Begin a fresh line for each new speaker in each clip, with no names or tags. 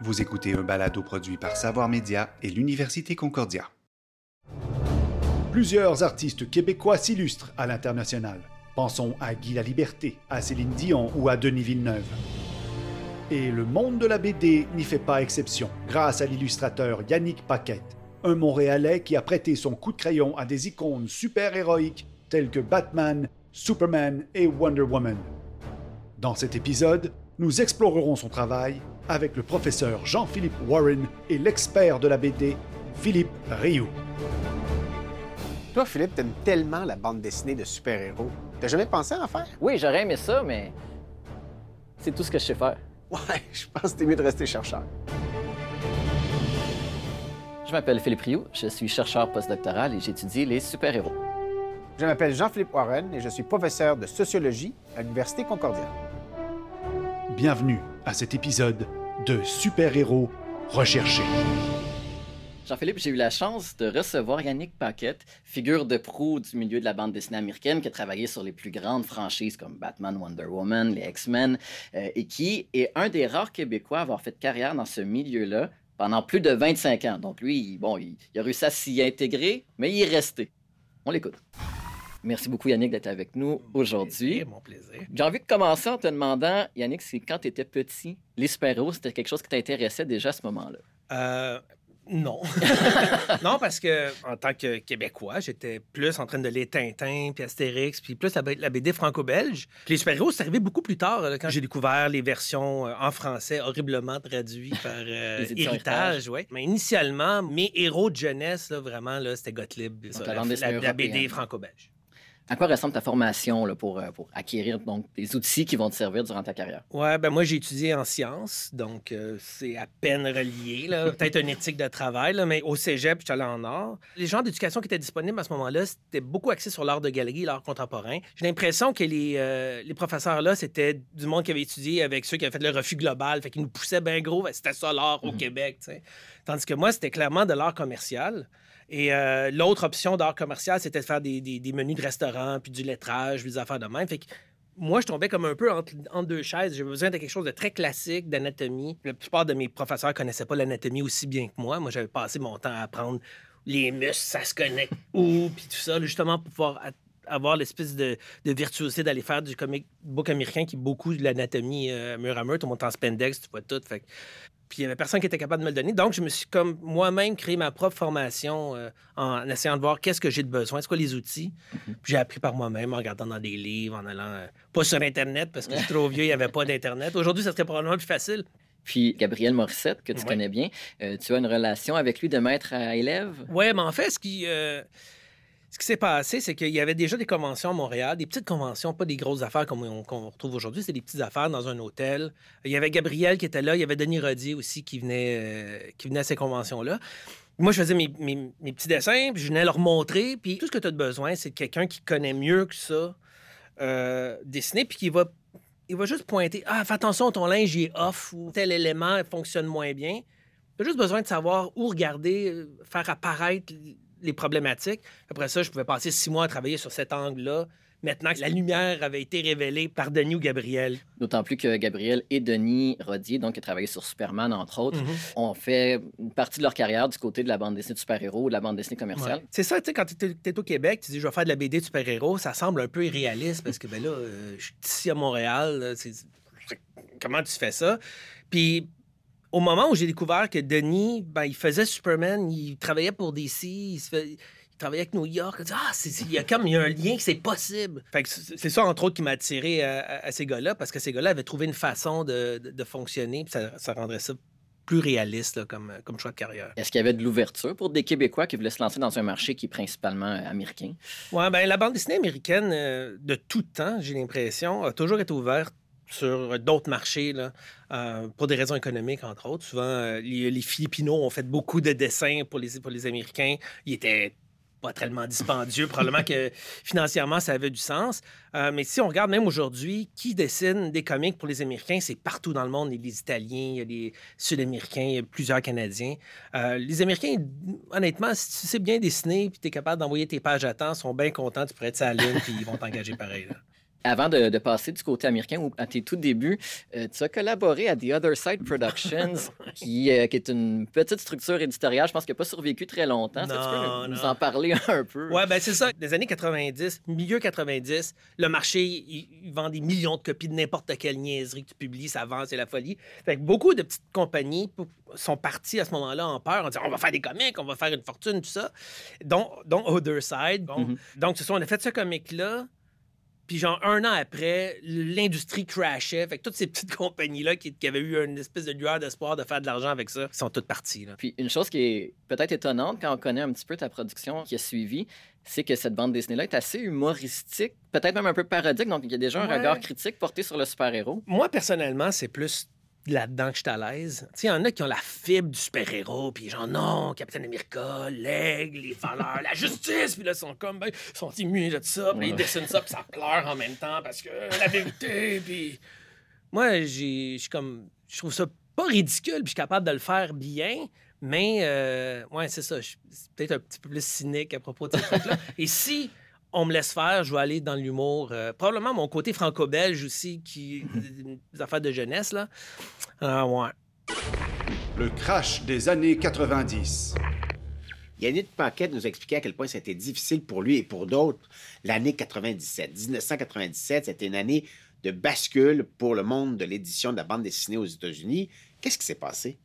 Vous écoutez un balado produit par Savoir Média et l'Université Concordia.
Plusieurs artistes québécois s'illustrent à l'international. Pensons à Guy Laliberté, à Céline Dion ou à Denis Villeneuve. Et le monde de la BD n'y fait pas exception, grâce à l'illustrateur Yannick Paquette, un Montréalais qui a prêté son coup de crayon à des icônes super-héroïques telles que Batman, Superman et Wonder Woman. Dans cet épisode, nous explorerons son travail avec le professeur Jean-Philippe Warren et l'expert de la BD, Philippe Rioux.
Toi, Philippe, t'aimes tellement la bande dessinée de super-héros. T'as jamais pensé à en faire?
Oui, j'aurais aimé ça, mais c'est tout ce que je sais faire.
Ouais, je pense que t'es mieux de rester chercheur.
Je m'appelle Philippe Rioux, je suis chercheur postdoctoral et j'étudie les super-héros.
Je m'appelle Jean-Philippe Warren et je suis professeur de sociologie à l'Université Concordia.
Bienvenue à cet épisode de Super-héros recherchés.
Jean-Philippe, j'ai eu la chance de recevoir Yannick Paquette, figure de proue du milieu de la bande dessinée américaine, qui a travaillé sur les plus grandes franchises comme Batman, Wonder Woman, les X-Men, euh, et qui est un des rares Québécois à avoir fait carrière dans ce milieu-là pendant plus de 25 ans. Donc lui, bon, il, il a réussi à s'y intégrer, mais il est resté. On l'écoute. Merci beaucoup, Yannick, d'être avec nous aujourd'hui.
Mon plaisir.
J'ai envie de commencer en te demandant, Yannick, c'est quand tu étais petit, les super-héros, c'était quelque chose qui t'intéressait déjà à ce moment-là?
Euh, non. non, parce que en tant que Québécois, j'étais plus en train de lire Tintin, puis Astérix, puis plus la, BD franco-belge. Les super-héros, c'est arrivé beaucoup plus tard, là, quand j'ai découvert les versions euh, en français horriblement traduites par euh, Héritage. Ouais. Mais initialement, mes héros de jeunesse, là, vraiment, là, c'était Gottlieb, ça,
la
BD franco-belge.
À quoi ressemble ta formation là, pour, euh, pour acquérir donc, des outils qui vont te servir durant ta carrière?
Ouais, ben moi j'ai étudié en sciences, donc euh, c'est à peine relié, peut-être une éthique de travail, là, mais au cégep, je suis allé en art. Les genres d'éducation qui étaient disponibles à ce moment-là, c'était beaucoup axé sur l'art de galerie, l'art contemporain. J'ai l'impression que les, euh, les professeurs là, c'était du monde qui avait étudié avec ceux qui avaient fait le refus global, fait qu'ils nous poussaient bien gros, que c'était ça l'art au Québec, tu sais. Tandis que moi, c'était clairement de l'art commercial. Et euh, l'autre option d'art commercial, c'était de faire des, menus de restaurant, puis du lettrage, puis des affaires de même. Fait que moi, je tombais comme un peu entre, deux chaises. J'avais besoin de quelque chose de très classique, d'anatomie. La plupart de mes professeurs connaissaient pas l'anatomie aussi bien que moi. Moi, j'avais passé mon temps à apprendre les muscles, ça se connecte où, puis tout ça, justement pour pouvoir avoir l'espèce de, de virtuosité d'aller faire du comic book américain qui est beaucoup de l'anatomie euh, mur à mur. Tout le monde en spandex, tu vois tout. Fait puis il y avait personne qui était capable de me le donner. Donc, je me suis comme moi-même créé ma propre formation euh, en essayant de voir qu'est-ce que j'ai de besoin, c'est quoi les outils. Puis j'ai appris par moi-même en regardant dans des livres, en allant euh, pas sur Internet parce que je suis trop vieux, il n'y avait pas d'Internet. Aujourd'hui, ça serait probablement plus facile.
Puis Gabriel Morissette, que tu connais bien, euh, tu as une relation avec lui de maître à élève?
Ouais, mais en fait, ce qui, ce qui s'est passé, c'est qu'il y avait déjà des conventions à Montréal, des petites conventions, pas des grosses affaires comme on, retrouve aujourd'hui, c'est des petites affaires dans un hôtel. Il y avait Gabriel qui était là, il y avait Denis Rodier aussi qui venait, euh, qui venait à ces conventions-là. Moi, je faisais mes, petits dessins, puis je venais leur montrer. Puis tout ce que tu as de besoin, c'est quelqu'un qui connaît mieux que ça euh, dessiner, puis qui va, il va juste pointer Ah, fais attention, ton linge il est off ou tel élément fonctionne moins bien. Tu as juste besoin de savoir où regarder, euh, faire apparaître les problématiques. Après ça, je pouvais passer six mois à travailler sur cet angle-là. Maintenant que la lumière avait été révélée par Denis ou Gabriel.
D'autant plus que Gabriel et Denis Rodier, donc qui a travaillé sur Superman, entre autres,
Mhm.
ont fait une partie de leur carrière du côté de la bande dessinée de super-héros ou de la bande dessinée commerciale.
Ouais. C'est ça, tu sais, quand tu es, au Québec, tu dis je vais faire de la BD de super-héros, ça semble un peu irréaliste parce que ben là, euh, je suis ici à Montréal, là, comment tu fais ça? Puis au moment où j'ai découvert que Denis, ben, il faisait Superman, il travaillait pour DC, il, se fait- il travaillait avec New York, ah, c'est- il y a comme il y a un lien que c'est possible. Fait que c'est ça, entre autres, qui m'a attiré à, à- à ces gars-là parce que ces gars-là avaient trouvé une façon de, de- de fonctionner, puis ça, ça rendrait ça plus réaliste là, comme, comme choix de carrière.
Est-ce qu'il y avait de l'ouverture pour des Québécois qui voulaient se lancer dans un marché qui est principalement américain?
Ouais, ben la bande dessinée américaine euh, de tout temps, j'ai l'impression, a toujours été ouverte sur d'autres marchés, là, euh, pour des raisons économiques, entre autres. Souvent, euh, les, les Philippinos ont fait beaucoup de dessins pour les, pour les Américains. Ils étaient pas tellement dispendieux. Probablement que financièrement, ça avait du sens. Euh, mais si on regarde même aujourd'hui, qui dessine des comics pour les Américains, c'est partout dans le monde. Il y a les Italiens, il y a les Sud-Américains, il y a plusieurs Canadiens. Euh, les Américains, honnêtement, si tu sais bien dessiner puis tu es capable d'envoyer tes pages à temps, ils sont bien contents, tu pourrais être sa lune puis ils vont t'engager pareil. là.
Avant de, de passer du côté américain, ou à tes tout débuts, euh, tu as collaboré à The Other Side Productions, qui, euh, qui est une petite structure éditoriale, je pense qu'elle n'a pas survécu très longtemps. Que tu peux nous en parler un peu?
Ouais, ben c'est ça. Des années 90, milieu 90, le marché, il, il vend des millions de copies de n'importe quelle niaiserie que tu publies, ça vend, c'est la folie. Fait que beaucoup de petites compagnies sont parties à ce moment-là en peur, en disant on va faire des comics, on va faire une fortune, tout ça. dont, dont Other Side. Bon,
Mhm.
Donc, c'est ça, on a fait ce comic-là. Puis, genre, un an après, l'industrie crashait. Fait que toutes ces petites compagnies-là qui, qui avaient eu une espèce de lueur d'espoir de faire de l'argent avec ça, sont toutes parties. Là.
Puis une chose qui est peut-être étonnante quand on connaît un petit peu ta production qui a suivi, c'est que cette bande dessinée-là est assez humoristique, peut-être même un peu parodique, donc il y a déjà un regard critique porté sur le super-héros.
Moi, personnellement, c'est plus là-dedans que je suis à l'aise. Tu sais, il y en a qui ont la fibre du super-héros, puis genre, non, Capitaine America, l'aigle, les valeurs, la justice, puis là, ils sont comme, ben, ils sont émus de ça, puis ils dessinent ça, puis ça pleure en même temps, parce que la vérité, puis... Moi, j'ai- je suis comme, je trouve ça pas ridicule, puis je suis capable de le faire bien, mais, euh, ouais, c'est ça, je suis peut-être un petit peu plus cynique à propos de ces trucs-là. Et si on me laisse faire, je vais aller dans l'humour. euh, probablement mon côté franco-belge aussi, qui des affaires de jeunesse, là. Ah, ouais.
Le crash des années 90.
Yannick Paquette nous a expliqué à quel point c'était difficile pour lui et pour d'autres l'année 97. 1997, c'était une année de bascule pour le monde de l'édition de la bande dessinée aux États-Unis. Qu'est-ce qui s'est passé?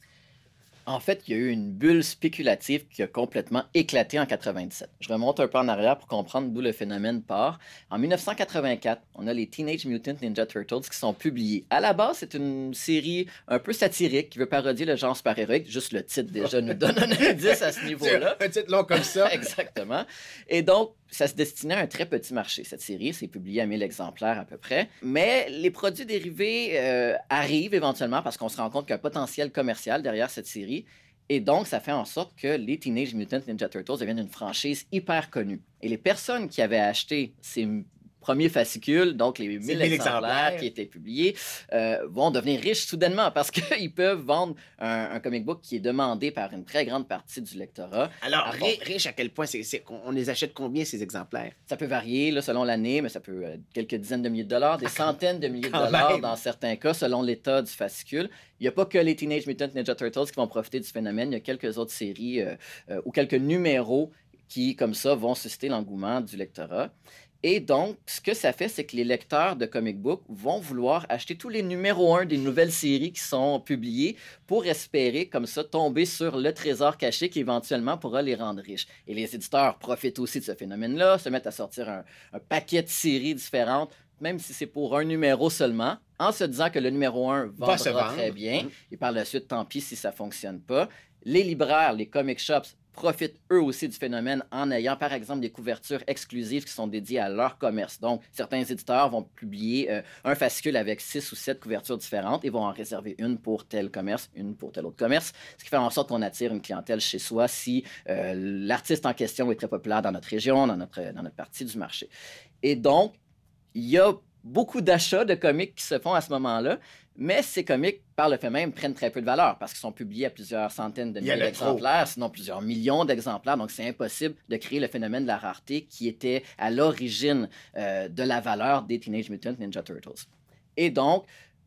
En fait, il y a eu une bulle spéculative qui a complètement éclaté en 97. Je remonte un peu en arrière pour comprendre d'où le phénomène part. En 1984, on a les Teenage Mutant Ninja Turtles qui sont publiés. À la base, c'est une série un peu satirique qui veut parodier le genre super-héroïque. Juste le titre déjà nous donne un indice à ce niveau-là.
Un titre long comme ça.
Exactement. Et donc, ça se destinait à un très petit marché, cette série. C'est publié à 1000 exemplaires à peu près. Mais les produits dérivés euh, arrivent éventuellement parce qu'on se rend compte qu'il y a un potentiel commercial derrière cette série. Et donc, ça fait en sorte que les Teenage Mutant Ninja Turtles deviennent une franchise hyper connue. Et les personnes qui avaient acheté ces premiers fascicules, donc les 1000
1000
exemplaires,
exemplaires.
qui étaient publiés, euh, vont devenir riches soudainement parce qu'ils peuvent vendre un, un comic book qui est demandé par une très grande partie du lectorat.
Alors,
Ah
ri- riche à quel point? on les achète combien, ces exemplaires?
Ça peut varier là, selon l'année, mais ça peut euh, quelques dizaines de milliers de dollars, des centaines de milliers de dollars
même.
dans certains cas, selon l'état du fascicule. Il n'y a pas que les Teenage Mutant Ninja Turtles qui vont profiter du phénomène. Il y a quelques autres séries euh, euh, ou quelques numéros qui, comme ça, vont susciter l'engouement du lectorat. Et donc, ce que ça fait, c'est que les lecteurs de comic book vont vouloir acheter tous les numéros 1 des nouvelles séries qui sont publiées pour espérer, comme ça, tomber sur le trésor caché qui éventuellement pourra les rendre riches. Et les éditeurs profitent aussi de ce phénomène-là, se mettent à sortir un, un paquet de séries différentes, même si c'est pour un numéro seulement, en se disant que le numéro 1 vendra
se vendre.
très bien.
Mhm.
Et par la suite, tant pis si ça fonctionne pas. Les libraires, les comic shops profitent eux aussi du phénomène en ayant, par exemple, des couvertures exclusives qui sont dédiées à leur commerce. Donc, certains éditeurs vont publier euh, un fascicule avec six ou sept couvertures différentes et vont en réserver une pour tel commerce, une pour tel autre commerce, ce qui fait en sorte qu'on attire une clientèle chez soi si euh, l'artiste en question est très populaire dans notre région, dans notre, dans notre partie du marché. Et donc, il y a beaucoup d'achats de comics qui se font à ce moment-là, mais ces comics, par le fait même, prennent très peu de valeur parce qu'ils sont publiés à plusieurs centaines de milliers d'exemplaires, sinon plusieurs millions d'exemplaires. Donc, c'est impossible de créer le phénomène de la rareté qui était à l'origine euh, de la valeur des Teenage Mutant Ninja Turtles. Et donc,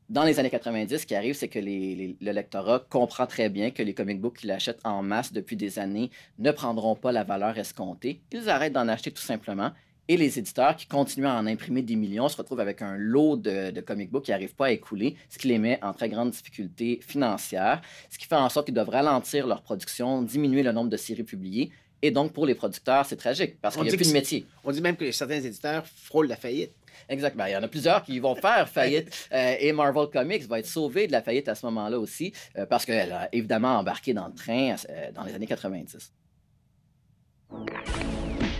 dans les années 90, ce qui arrive, c'est que les- les- le lectorat comprend très bien que les comic books qu'il achète en masse depuis des années ne prendront pas la valeur escomptée. Ils arrêtent d'en acheter tout simplement. Et les éditeurs qui continuent à en imprimer des millions se retrouvent avec un lot de, de comic books qui n'arrivent pas à écouler, ce qui les met en très grande difficulté financière, ce qui fait en sorte qu'ils doivent ralentir leur production, diminuer le nombre de séries publiées. Et donc, pour les producteurs, c'est tragique parce qu'il n'y a plus de métier.
On dit même que certains éditeurs frôlent la faillite.
Exact. Ben, il y en a plusieurs qui vont faire faillite. Euh, et Marvel Comics va être sauvé de la faillite à ce moment-là aussi, euh, parce qu'elle a évidemment embarqué dans le train euh, dans les années 90.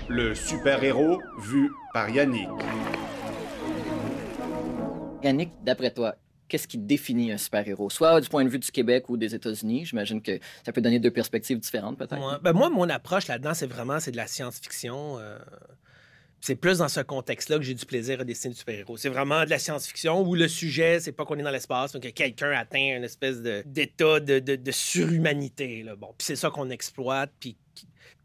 Le super-héros vu par Yannick.
Yannick, d'après toi, qu'est-ce qui définit un super-héros? Soit du point de vue du Québec ou des États-Unis. J'imagine que ça peut donner deux perspectives différentes, peut-être.
Moi, ben moi, mon approche là-dedans, c'est vraiment c'est de la science-fiction. euh, c'est plus dans ce contexte-là que j'ai du plaisir à dessiner du super-héros. C'est vraiment de la science-fiction où le sujet, c'est pas qu'on est dans l'espace, mais que quelqu'un atteint une espèce de- d'état de, de, de surhumanité. Là. Bon, puis c'est ça qu'on exploite. Puis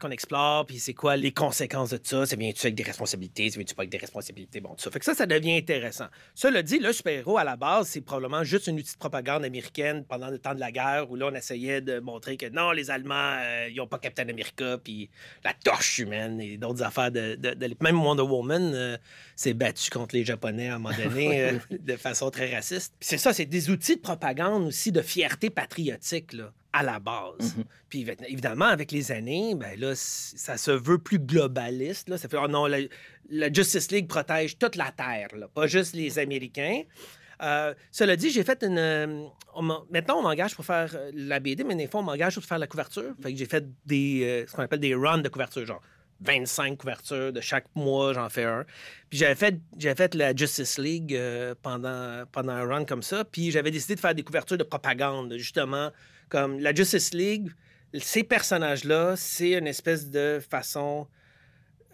qu'on explore, puis c'est quoi les conséquences de ça? Ça vient-tu avec des responsabilités, ça vient-tu pas avec des responsabilités, bon, tout ça. Fait que ça, ça devient intéressant. Cela dit, le super-héros, à la base, c'est probablement juste une outil de propagande américaine pendant le temps de la guerre, où là, on essayait de montrer que non, les Allemands, euh, ils ont pas Captain America, puis la torche humaine et d'autres affaires de, de- Même Wonder Woman euh, s'est battu contre les Japonais à un moment donné euh, de façon très raciste. C'est ça, c'est des outils de propagande aussi, de fierté patriotique, là, à la base.
Mhm.
Puis évi- évidemment, avec les années, ben là, ça se veut plus globaliste. Là. Ça fait, oh non, la, la Justice League protège toute la Terre, là, pas juste les Américains. Euh, cela dit, j'ai fait une. euh, on maintenant, on m'engage pour faire euh, la BD, mais des fois, on m'engage pour faire la couverture. Fait que j'ai fait des, euh, ce qu'on appelle des runs de couverture, genre 25 couvertures de chaque mois, j'en fais un. Puis j'avais fait, j'avais fait la Justice League euh, pendant, pendant un run comme ça. Puis j'avais décidé de faire des couvertures de propagande, justement. Comme la Justice League, ces personnages-là, c'est une espèce de façon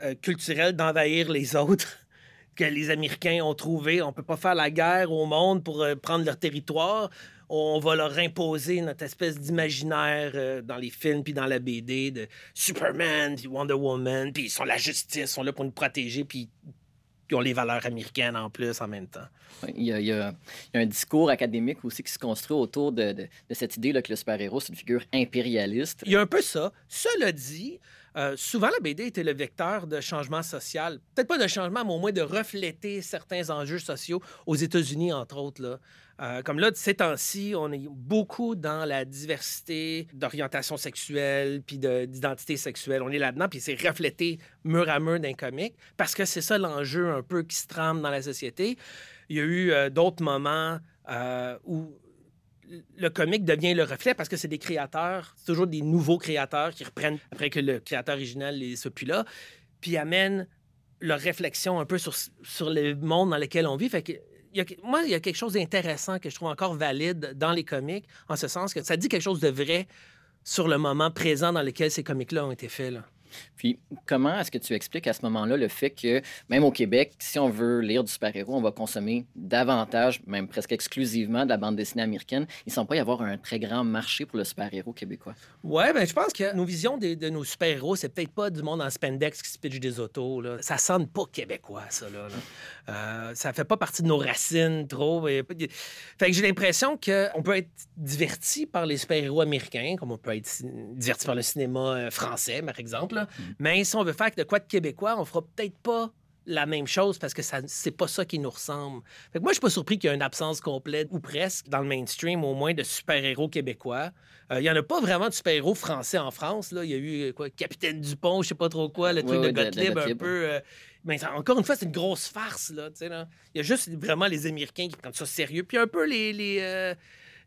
euh, culturelle d'envahir les autres que les Américains ont trouvé. On peut pas faire la guerre au monde pour euh, prendre leur territoire. On va leur imposer notre espèce d'imaginaire euh, dans les films puis dans la BD de Superman puis Wonder Woman puis ils sont la justice, ils sont là pour nous protéger puis ils ont les valeurs américaines en plus en même temps.
Il y, a, il y a- il y a un discours académique aussi qui se construit autour de, de- de cette idée là, que le super-héros, c'est une figure impérialiste.
Il y a un peu ça. Cela dit, euh, souvent la BD était le vecteur de changement social. Peut-être pas de changement, mais au moins de refléter certains enjeux sociaux aux États-Unis, entre autres. Là. Euh, comme là, de ces temps-ci, on est beaucoup dans la diversité d'orientation sexuelle puis de- d'identité sexuelle. On est là-dedans, puis c'est reflété mur à mur d'un comique parce que c'est ça l'enjeu un peu qui se trame dans la société. Il y a eu euh, d'autres moments euh, où le comique devient le reflet parce que c'est des créateurs, c'est toujours des nouveaux créateurs qui reprennent après que le créateur original soit plus là, puis amènent leur réflexion un peu sur, le monde dans lequel on vit. Moi, il y a quelque chose d'intéressant que je trouve encore valide dans les comics, en ce sens que ça dit quelque chose de vrai sur le moment présent dans lequel ces comics-là ont été faits.
Puis, comment est-ce que tu expliques à ce moment-là le fait que, même au Québec, si on veut lire du super-héros, on va consommer davantage, même presque exclusivement, de la bande dessinée américaine? Il ne semble pas y avoir un très grand marché pour le super-héros québécois.
Ouais, ben je pense que nos visions de, nos super-héros, c'est peut-être pas du monde en spandex qui se pitch des autos. Là. Ça sonne pas québécois, ça. Là, là. Euh, ça fait pas partie de nos racines trop. Fait que j'ai l'impression qu'on peut être diverti par les super-héros américains, comme on peut être diverti par le cinéma euh, français, par exemple. Là. Mais si on veut faire de quoi de québécois, on fera peut-être pas la même chose parce que ça c'est pas ça qui nous ressemble. Fait que moi, je suis pas surpris qu'il y ait une absence complète, ou presque, dans le mainstream, au moins, de super-héros québécois. Euh, Il y en a pas vraiment de super-héros français en France. Là. Il y a eu euh, quoi, Capitaine Dupont, je sais pas trop quoi, le truc de
ouais, de- de
Gottlieb, un peu. euh, mais ça- encore une fois, c'est une grosse farce. Là. Il y a juste vraiment les Américains qui prennent ça sérieux. Puis un peu les, les, euh,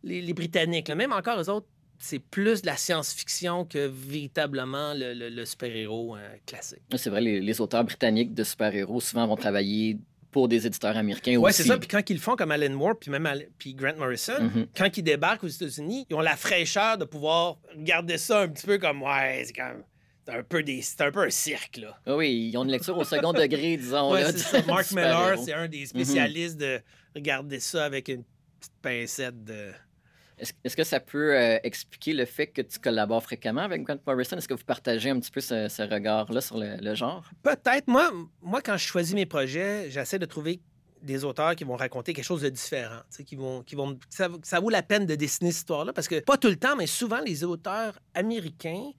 les, les Britanniques. là. Même encore, eux autres, c'est plus de la science-fiction que véritablement le, le- le super-héros euh, classique.
C'est vrai, les, les auteurs britanniques de super-héros souvent vont travailler pour des éditeurs américains
Ouais,
aussi.
c'est ça. Puis quand ils le font comme Alan Moore, puis même Al- puis Grant Morrison,
Mhm.
quand ils débarquent aux États-Unis, ils ont la fraîcheur de pouvoir regarder ça un petit peu comme ouais, c'est comme c'est un peu des c'est un peu un cirque là.
Ah oui, ils ont une lecture au second degré, disons.
Ouais,
là,
ça. Mark Miller, c'est un des spécialistes de regarder ça avec une petite pincette de
Est-ce que ça peut euh, expliquer le fait que tu collabores fréquemment avec Grant Morrison? Est-ce que vous partagez un petit peu ce, regard-là sur le, genre?
Peut-être. Moi, quand je choisis mes projets, j'essaie de trouver des auteurs qui vont raconter quelque chose de différent, qui vont, ça vaut la peine de dessiner cette histoire-là, parce que pas tout le temps, mais souvent, les auteurs américains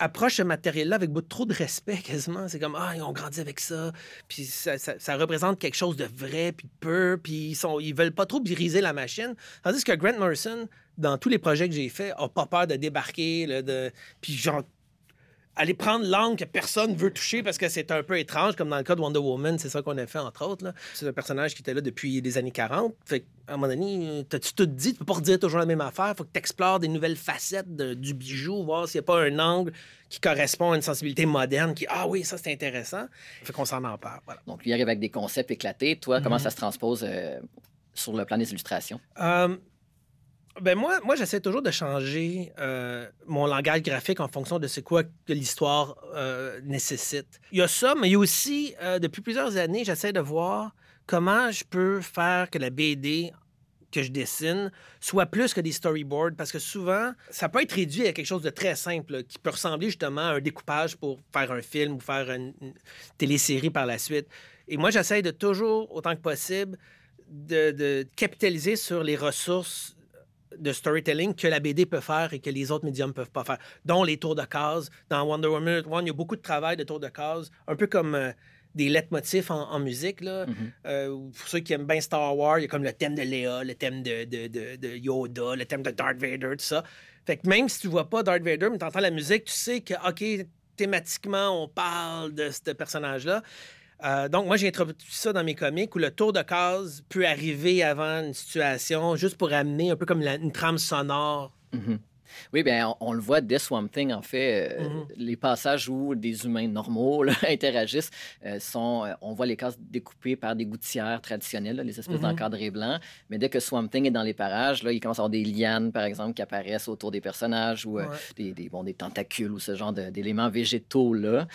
approchent ce matériel-là avec beaucoup trop de respect, quasiment. C'est comme, ah, ils ont grandi avec ça, puis ça, représente quelque chose de vrai, puis de pur, puis ils, sont, veulent pas trop briser la machine. Tandis que Grant Morrison, dans tous les projets que j'ai faits, a pas peur de débarquer, de... puis genre, aller prendre l'angle que personne veut toucher parce que c'est un peu étrange, comme dans le cas de Wonder Woman, c'est ça qu'on a fait, entre autres. C'est un personnage qui était là depuis les années 40. Fait qu'à un moment donné, t'as-tu tout dit? Tu peux pas redire toujours la même affaire. Faut que tu explores des nouvelles facettes de- du bijou, voir s'il n'y a pas un angle qui correspond à une sensibilité moderne qui, ah oui, ça c'est intéressant. Fait qu'on s'en empare. Voilà.
Donc, lui arrive avec des concepts éclatés. Toi, comment
Mhm.
ça se transpose euh, sur le plan des illustrations?
Euh, ben moi, moi j'essaie toujours de changer euh, mon langage graphique en fonction de c'est quoi que l'histoire euh, nécessite. Il y a ça, mais il y a aussi, euh, depuis plusieurs années, j'essaie de voir comment je peux faire que la BD que je dessine soit plus que des storyboards parce que souvent, ça peut être réduit à quelque chose de très simple qui peut ressembler justement à un découpage pour faire un film ou faire une, télésérie par la suite. Et moi, j'essaie de toujours, autant que possible, de capitaliser sur les ressources de storytelling que la BD peut faire et que les autres médiums peuvent pas faire, dont les tours de cases. Dans Wonder Woman 1, il y a beaucoup de travail de tours de cases, un peu comme euh, des lettres motifs en, en musique. Là.
Mhm.
Euh, pour ceux qui aiment bien Star Wars, il y a comme le thème de Léa, le thème de, de, de- de Yoda, le thème de Darth Vader, tout ça. Fait que même si tu vois pas Darth Vader, mais tu entends la musique, tu sais que, OK, thématiquement, on parle de ce personnage-là. Euh, donc, moi, j'ai introduit ça dans mes comics où le tour de case peut arriver avant une situation juste pour amener un peu comme une trame sonore.
Mhm. Oui, bien, on, on le voit dès Swamp Thing, en fait, euh,
Mhm.
les passages où des humains normaux là, interagissent, euh, sont, euh, on voit les cases découpées par des gouttières traditionnelles, là, les espèces
Mhm.
d'encadrés blancs. Mais dès que Swamp Thing est dans les parages, là, il commence à y avoir des lianes, par exemple, qui apparaissent autour des personnages ou
Ouais.
des, des, bon, des tentacules ou ce genre d'éléments végétaux-là.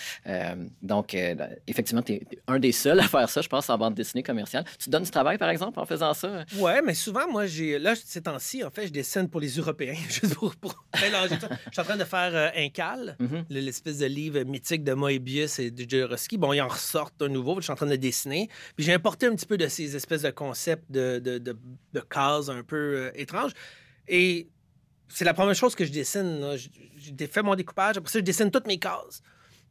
Donc, euh, effectivement, tu es un des seuls à faire ça, je pense, en bande dessinée commerciale. Tu donnes du travail, par exemple, en faisant ça?
Ouais, mais souvent, moi, j'ai. Là, ces temps-ci, en fait, je dessine pour les Européens, juste pour, pour mélanger ça. Je suis en train de faire euh, Incal,
Mhm.
le- l'espèce de livre mythique de Moebius et de Jodorowsky. Bon, ils en ressortent un nouveau, je suis en train de dessiner. Puis j'ai importé un petit peu de ces espèces de concepts de, de, de, de cases un peu euh, étranges. Et c'est la première chose que je dessine. là. Je- J'ai fait mon découpage, après ça, je dessine toutes mes cases.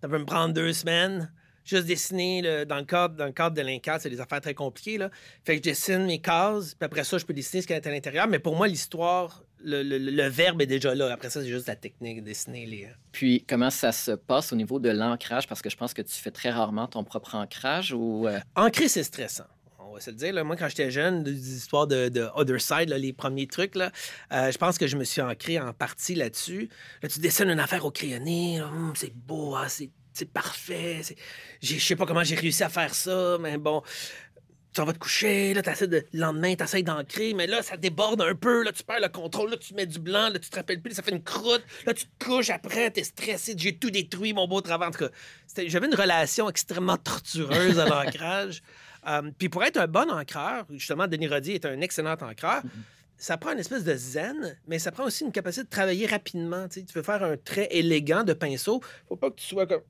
Ça peut me prendre deux semaines. Juste dessiner le- dans, le cadre, dans le cadre de l'Incal, c'est des affaires très compliquées. Là. Fait que je dessine mes cases, puis après ça, je peux dessiner ce qu'il y a à l'intérieur. Mais pour moi, l'histoire, le, le- le verbe est déjà là. Après ça, c'est juste la technique, dessiner les.
Puis, comment ça se passe au niveau de l'ancrage? Parce que je pense que tu fais très rarement ton propre ancrage ou... euh,
Ancrer, c'est stressant. On va se le dire. là. Moi, quand j'étais jeune, des histoires de, de Other Side, là, les premiers trucs, là, euh, je pense que je me suis ancré en partie là-dessus. Là, tu dessines une affaire au crayonné. Hum, c'est beau, ah, c'est c'est parfait. Je sais pas comment j'ai réussi à faire ça, mais bon. Tu en vas te coucher, là, t'essaies de, le lendemain, tu essaies d'ancrer, mais là, ça déborde un peu, là, tu perds le contrôle, là, tu mets du blanc, là, tu te rappelles plus, ça fait une croûte, là, tu te couches après, t'es stressé, j'ai tout détruit, mon beau travail. En tout cas, j'avais une relation extrêmement tortureuse à l'ancrage. Euh, Puis pour être un bon encreur, justement, Denis Rodier est un excellent encreur. Ça prend une espèce de zen, mais ça prend aussi une capacité de travailler rapidement. Tu veux faire un trait élégant de pinceau, faut pas que tu sois comme.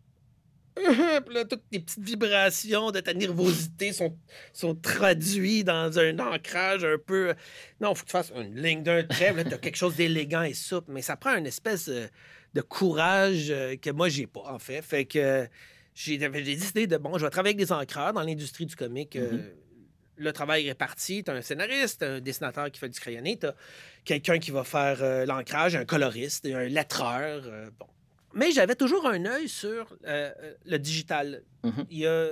Puis là, toutes les petites vibrations de ta nervosité sont, sont traduites dans un ancrage un peu. Non, il faut que tu fasses une ligne d'un trait, puis là, tu as quelque chose d'élégant et souple, mais ça prend une espèce euh, de courage euh, que moi, j'ai pas, en fait. Fait que j'ai décidé de, bon, je vais travailler avec des encreurs dans l'industrie du comique. euh,
Mhm.
le travail est réparti. Tu as un scénariste, un dessinateur qui fait du crayonné, tu as quelqu'un qui va faire euh, l'ancrage, un coloriste, un lettreur. euh, bon. Mais j'avais toujours un œil sur euh, euh, le digital.
Mhm.
Il y a.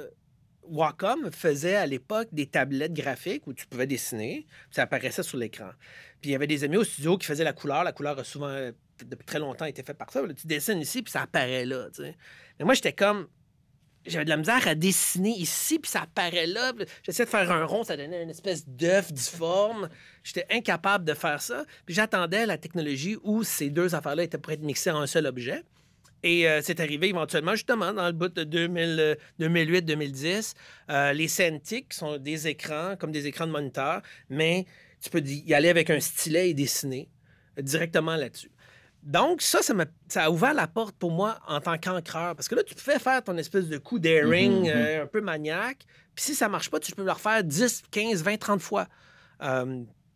Wacom faisait à l'époque des tablettes graphiques où tu pouvais dessiner, puis ça apparaissait sur l'écran. Puis il y avait des amis au studio qui faisaient la couleur. La couleur a souvent, depuis très longtemps, été faite par ça. Là, tu dessines ici, puis ça apparaît là. tu sais. Mais moi, j'étais comme. J'avais de la misère à dessiner ici, puis ça apparaît là. J'essayais de faire un rond, ça donnait une espèce d'œuf difforme. J'étais incapable de faire ça. Puis j'attendais la technologie où ces deux affaires-là étaient pour être mixées en un seul objet. Et euh, c'est arrivé éventuellement, justement, dans le bout de 2000, euh, 2008-2010. Euh, les Cintiq sont des écrans, comme des écrans de moniteur, mais tu peux y aller avec un stylet et dessiner directement là-dessus. Donc, ça, ça, a ouvert la porte pour moi en tant qu'encreur. Parce que là, tu pouvais faire ton espèce de coup daring
Mhm, mhm.
euh, un peu maniaque. Puis si ça marche pas, tu peux le refaire 10, 15, 20, 30 fois.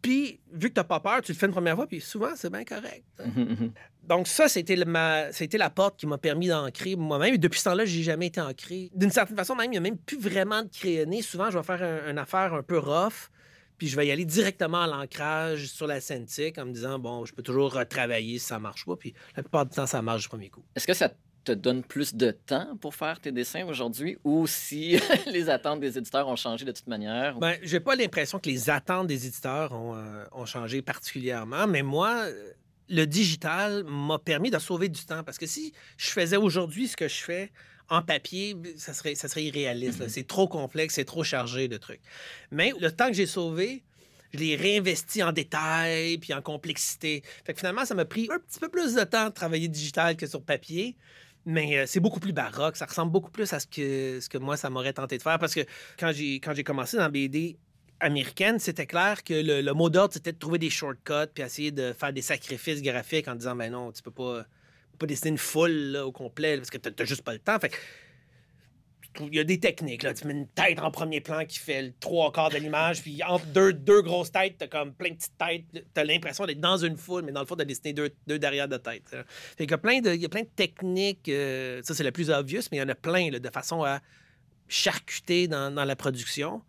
Puis, vu que tu n'as pas peur, tu le fais une première fois, puis souvent, c'est bien correct.
Mhm, mhm.
Donc ça, c'était ma, c'était la porte qui m'a permis d'ancrer moi-même. Et depuis ce temps-là, j'ai jamais été ancré. D'une certaine façon, même, il n'y a même plus vraiment de crayonné. Souvent, je vais faire un- une affaire un peu rough, puis je vais y aller directement à l'ancrage sur la Cintiq en me disant, bon, je peux toujours retravailler si ça marche pas. Puis la plupart du temps, ça marche du premier coup.
Est-ce que ça te donne plus de temps pour faire tes dessins aujourd'hui ou si les attentes des éditeurs ont changé de toute manière?
Ben, j'ai pas l'impression que les attentes des éditeurs ont, euh, ont changé particulièrement, mais moi, le digital m'a permis de sauver du temps parce que si je faisais aujourd'hui ce que je fais en papier, ça serait, ça serait irréaliste. là. C'est trop complexe, c'est trop chargé de trucs. Mais le temps que j'ai sauvé, je l'ai réinvesti en détails puis en complexité. Fait que finalement, ça m'a pris un petit peu plus de temps de travailler digital que sur papier. Mais euh, c'est beaucoup plus baroque. Ça ressemble beaucoup plus à ce que, ce que moi, ça m'aurait tenté de faire. Parce que quand j'ai, commencé dans BD, américaine, c'était clair que le, mot d'ordre, c'était de trouver des shortcuts puis essayer de faire des sacrifices graphiques en disant, ben non, tu peux pas, pas dessiner une foule au complet parce que t'as juste pas le temps. Fait il y a des techniques. Là. Tu mets une tête en premier plan qui fait le trois quarts de l'image, puis entre deux, deux grosses têtes, t'as comme plein de petites têtes. T'as l'impression d'être dans une foule, mais dans le fond, t'as dessiné deux, deux derrière de tête. Fait y a plein de, il y a plein de techniques. euh, ça, c'est la plus obvious, mais il y en a plein de façon à charcuter dans, dans la production.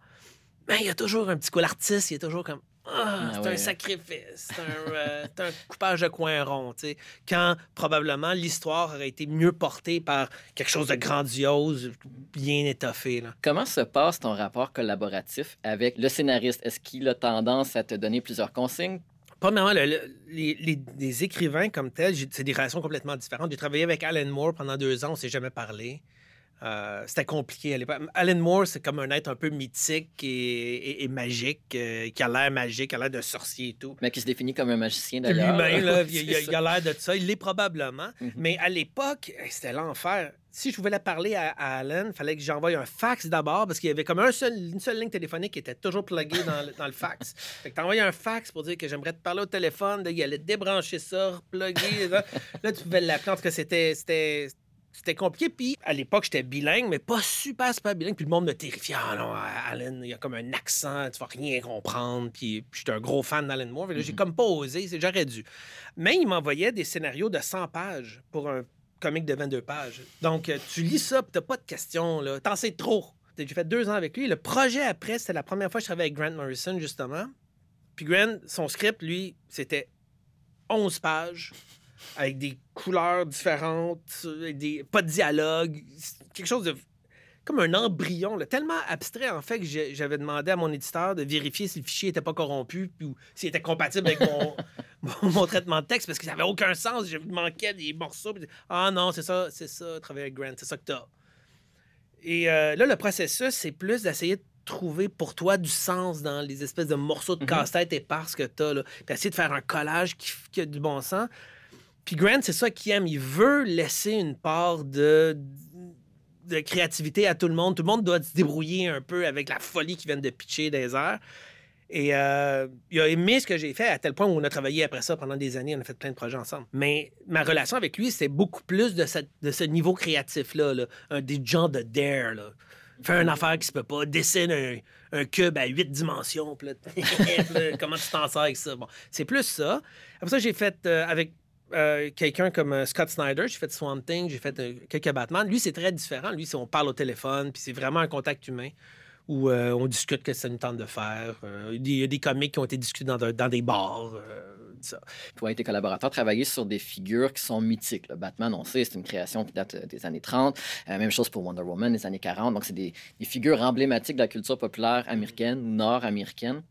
Mais il y a toujours un petit coup. L'artiste, il est toujours comme. Ah,
Ah
c'est
ouais.
un sacrifice, c'est un, euh, c'est un coupage de coin rond, tu sais. Quand probablement l'histoire aurait été mieux portée par quelque chose de grandiose, bien étoffé. Là.
Comment se passe ton rapport collaboratif avec le scénariste? Est-ce qu'il a tendance à te donner plusieurs consignes?
Premièrement, le- le- les, les- les écrivains comme tels, c'est des relations complètement différentes. J'ai travaillé avec Alan Moore pendant deux ans, on s'est jamais parlé. Euh, c'était compliqué à l'époque. Alan Moore, c'est comme un être un peu mythique et, et- et magique, euh, qui a l'air magique, qui a l'air d'un sorcier et tout.
Mais qui se définit comme un magicien d'ailleurs.
Lui-même, il, a- l'air de ça. Il l'est probablement.
Mhm.
Mais à l'époque, hey, c'était l'enfer. Si je voulais parler à, à Alan, il fallait que j'envoie un fax d'abord parce qu'il y avait comme un seul, une seule ligne téléphonique qui était toujours pluguée dans, le- dans le fax. Fait que t'envoyais un fax pour dire que j'aimerais te parler au téléphone. Il allait débrancher ça, repluguer. là. Là, tu pouvais l'appeler. En tout cas, c'était... c'était compliqué. Puis à l'époque, j'étais bilingue, mais pas super, super bilingue. Puis le monde me terrifiait. Ah non, Alan, il y a comme un accent, tu vas rien comprendre. Puis, puis j'étais un gros fan d'Alan Moore. J'ai comme pas osé, j'aurais dû. Mais il m'envoyait des scénarios de 100 pages pour un comique de 22 pages. Donc, euh, tu lis ça, puis t'as pas de questions. là. T'en sais trop. J'ai fait deux ans avec lui. Le projet après, c'était la première fois que je travaillais avec Grant Morrison, justement. Puis Grant, son script, lui, c'était 11 pages avec des couleurs différentes, avec des, pas de dialogue, quelque chose de comme un embryon, là, tellement abstrait en fait que j'avais demandé à mon éditeur de vérifier si le fichier n'était pas corrompu puis ou s'il était compatible avec mon, mon, mon traitement de texte parce que ça n'avait aucun sens. Je manquais des morceaux. puis- ah non, c'est ça, c'est ça, travailler avec Grant, c'est ça que tu as. Et euh, là, le processus, c'est plus d'essayer de trouver pour toi du sens dans les espèces de morceaux de
Mhm.
casse-tête épars que tu as. Là. Puis essayer de faire un collage qui, qui a du bon sens. Puis Grant, c'est ça qu'il aime. Il veut laisser une part de, créativité à tout le monde. Tout le monde doit se débrouiller un peu avec la folie qu'ils viennent de pitcher des airs. Et euh, il a aimé ce que j'ai fait à tel point où on a travaillé après ça pendant des années. On a fait plein de projets ensemble. Mais ma relation avec lui, c'est beaucoup plus de, ce niveau créatif-là. là. Un des gens de dare. Là. Faire une affaire qui se peut pas. Dessine un, cube à huit dimensions. comment tu t'en sors avec ça? Bon, c'est plus ça. Après ça, j'ai fait euh, avec euh, quelqu'un comme euh, Scott Snyder, j'ai fait Swamp Thing, j'ai fait euh, quelques Batman. Lui, c'est très différent. Lui, on parle au téléphone, puis c'est vraiment un contact humain où euh, on discute que ça nous tente de faire. Il y a des- comics qui ont été discutés dans, de- dans des bars. ça.
Toi et tes collaborateurs travaillez sur des figures qui sont mythiques. Batman, on sait, c'est une création qui date des années 30. Euh, même chose pour Wonder Woman, des années 40. Donc, c'est des, des figures emblématiques de la culture populaire américaine nord-américaine.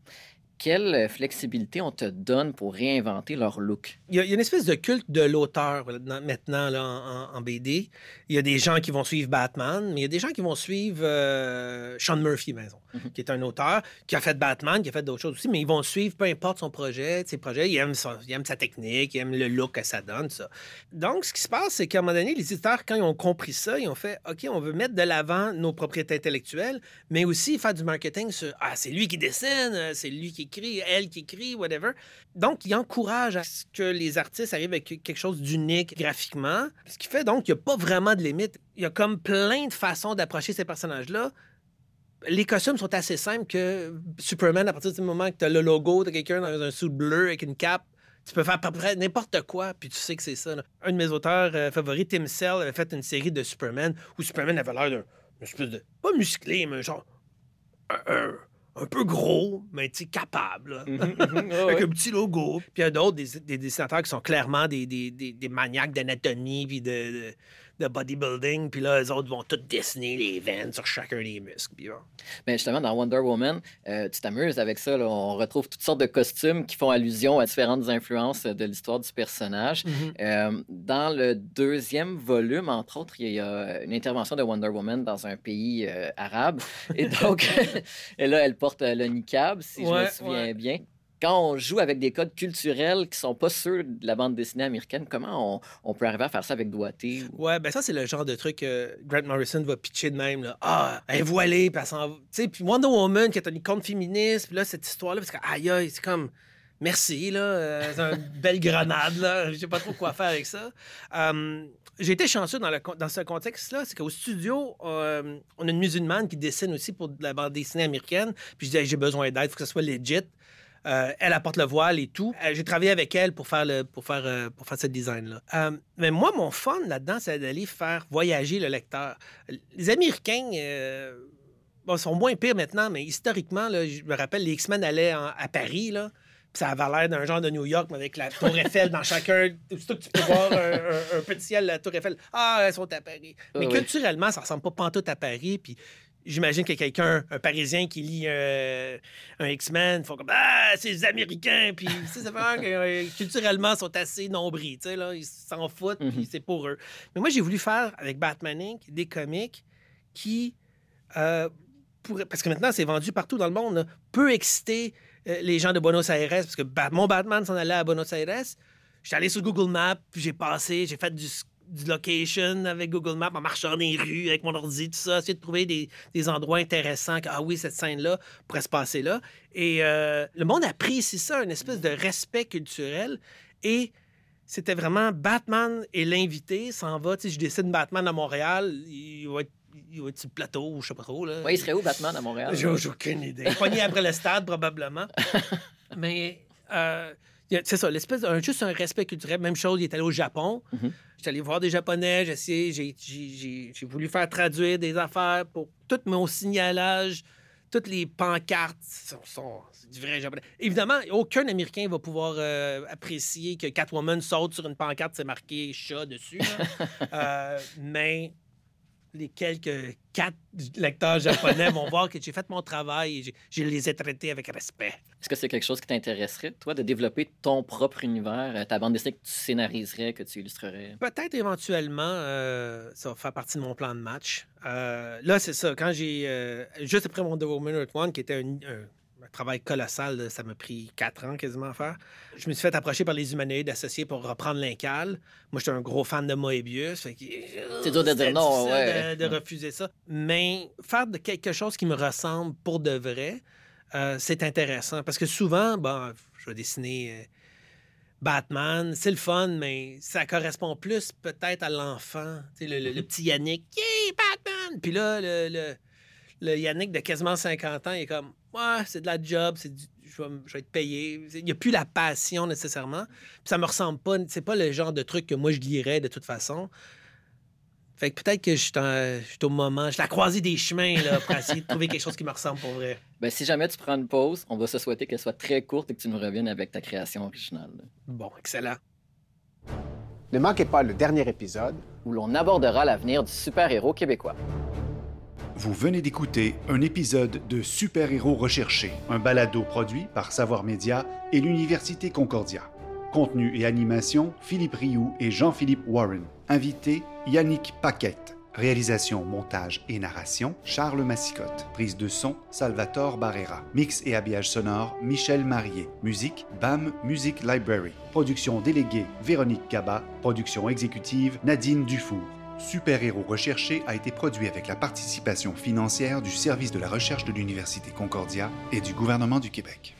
Quelle euh, flexibilité on te donne pour réinventer leur look?
Il y, a, il y a une espèce de culte de l'auteur dans- maintenant là, en, BD. Il y a des gens qui vont suivre Batman, mais il y a des gens qui vont suivre euh, Sean Murphy, maison,
Mhm.
qui est un auteur qui a fait Batman, qui a fait d'autres choses aussi, mais ils vont suivre peu importe son projet, ses projets. Ils aiment, son- ils aiment sa technique, ils aiment le look que ça donne, ça. Donc, ce qui se passe, c'est qu'à un moment donné, les éditeurs, quand ils ont compris ça, ils ont fait OK, on veut mettre de l'avant nos propriétés intellectuelles, mais aussi faire du marketing sur Ah, c'est lui qui dessine, euh, c'est lui qui elle qui écrit, whatever. Donc, il encourage à ce que les artistes arrivent avec quelque chose d'unique graphiquement. Ce qui fait donc qu'il n'y a pas vraiment de limite. Il y a comme plein de façons d'approcher ces personnages-là. Les costumes sont assez simples que Superman, à partir du moment que tu as le logo de quelqu'un dans un suit bleu avec une cape, tu peux faire à peu près n'importe quoi, puis tu sais que c'est ça. Un de mes auteurs euh, favoris, Tim Cell, avait fait une série de Superman où Superman avait l'air d'un espèce de. pas musclé, mais genre. Un peu gros, mais tu sais, capable. là. avec un petit logo. Puis il y a d'autres, des, des dessinateurs qui sont clairement des, des, des, des maniaques d'anatomie puis de, de, de bodybuilding. Puis là, les autres vont tous dessiner les veines sur chacun des muscles. Puis bon.
Ben justement, dans Wonder Woman, euh, tu t'amuses avec ça. là. On retrouve toutes sortes de costumes qui font allusion à différentes influences de l'histoire du personnage. Euh, dans le deuxième volume, entre autres, il y a une intervention de Wonder Woman dans un pays euh, arabe. Et donc, et là, elle porte euh, le niqab, si je me souviens
ouais.
bien. quand on joue avec des codes culturels qui sont pas ceux de la bande dessinée américaine, comment on, on peut arriver à faire ça avec doigté? ou-
Ouais, ben ça, c'est le genre de truc que Grant Morrison va pitcher de même. Là. Ah, elle est voilée, puis elle s'en va. Tu sais, puis Wonder Woman, qui est une icône féministe, puis là, cette histoire-là, parce que, aïe, aïe, c'est comme. Merci, là. euh, c'est une belle grenade, là. Je sais pas trop quoi faire avec ça. Euh, j'ai été chanceux dans, le, ce contexte-là. C'est qu'au studio, euh, on a une musulmane qui dessine aussi pour la bande dessinée américaine. Puis je dis, Hey, j'ai besoin d'aide, il faut que ça soit legit. Elle apporte le voile et tout. J'ai travaillé avec elle pour faire, ce design-là. Mais moi, mon fun là-dedans, c'est d'aller faire voyager le lecteur. Les Américains sont moins pires maintenant, mais historiquement, là, je me rappelle, les X-Men allaient en- à Paris, là, ça avait l'air d'un genre de New York, mais avec la tour Eiffel dans chacun. Surtout que tu peux voir un, un- un petit ciel, la tour Eiffel. Ah, elles sont à Paris. Mais
Ah oui.
culturellement, ça ressemble pas pantoute à Paris, puis... J'imagine que quelqu'un, un Parisien qui lit euh, un X-Men, font comme Ah, c'est les Américains. Puis, ça fait que euh, culturellement, ils sont assez sais, là, ils s'en foutent, puis
Mhm.
c'est pour eux. Mais moi, j'ai voulu faire avec Batman Inc. des comics qui, euh, pourraient- parce que maintenant, c'est vendu partout dans le monde, là, peut exciter les gens de Buenos Aires, parce que mon Batman s'en allait à Buenos Aires. J'étais allé sur Google Maps, j'ai passé, j'ai fait du, location avec Google Maps en marchant dans les rues avec mon ordi, tout ça, essayer de trouver des, endroits intéressants. que, ah oui, cette scène-là pourrait se passer là. Et euh, le monde apprécie ça, une espèce de respect culturel. Et c'était vraiment Batman et l'invité s'en va. Tu sais, je décide Batman à Montréal, il va être, il va être sur le plateau, ou je sais pas trop. Là.
Ouais, il serait où, Batman, à Montréal?
J'ai j'ai aucune idée. Pogné après le stade, probablement. Mais euh, y a- c'est ça, l'espèce de, un- juste un respect culturel. Même chose, il est allé au Japon.
Mhm.
J'étais allé voir des Japonais, j'ai essayé, j'ai- j'ai j'ai- j'ai voulu faire traduire des affaires pour tout mon signalage. Toutes les pancartes sont, sont- c'est du vrai japonais. Évidemment, aucun Américain va pouvoir euh, apprécier que Catwoman saute sur une pancarte, c'est marqué chat dessus. Euh, mais les quelques quatre lecteurs japonais vont voir que j'ai fait mon travail et je les ai traités avec respect.
Est-ce que c'est quelque chose qui t'intéresserait, toi, de développer ton propre univers, euh, ta bande dessinée que tu scénariserais, que tu illustrerais?
Peut-être éventuellement, euh, ça va faire partie de mon plan de match. Euh, là, c'est ça. Quand j'ai. euh, juste après Wonder Woman Earth One, qui était un, un- un travail colossal, ça m'a pris quatre ans quasiment à faire. Je me suis fait approcher par les humanoïdes associés pour reprendre l'incal. Moi, j'étais un gros fan de Moebius. fait que-
C'est dur de dire non, ouais.
De, de refuser ça. Mais faire de quelque chose qui me ressemble pour de vrai, euh, c'est intéressant. Parce que souvent, bon, je vais dessiner. euh, Batman, c'est le fun, mais ça correspond plus peut-être à l'enfant. Tu sais, le, le- le petit Yannick, yeah, Batman! Puis là, le, le- le Yannick de quasiment 50 ans, il est comme, ouais, c'est de la job, c'est du- je, vais, me- je vais être payé. Il n'y a plus la passion nécessairement. Puis ça me ressemble pas, c'est pas le genre de truc que moi je lirais de toute façon. Fait que peut-être que je suis en- je suis au moment, je suis à la croisée des chemins là, pour essayer de trouver quelque chose qui me ressemble pour vrai.
Ben, si jamais tu prends une pause, on va se souhaiter qu'elle soit très courte et que tu nous reviennes avec ta création originale. là,
Bon, excellent.
Ne manquez pas le dernier épisode.
Où l'on abordera l'avenir du super-héros québécois.
Vous venez d'écouter un épisode de Super-héros recherchés, un balado produit par Savoir Média et l'Université Concordia. Contenu et animation, Philippe Rioux et Jean-Philippe Warren. Invité, Yannick Paquette. Réalisation, montage et narration, Charles Massicotte. Prise de son, Salvatore Barrera. Mix et habillage sonore, Michel Marié. Musique, BAM Music Library. Production déléguée, Véronique Gaba. Production exécutive, Nadine Dufour. Super-héros recherché a été produit avec la participation financière du Service de la recherche de l'Université Concordia et du gouvernement du Québec.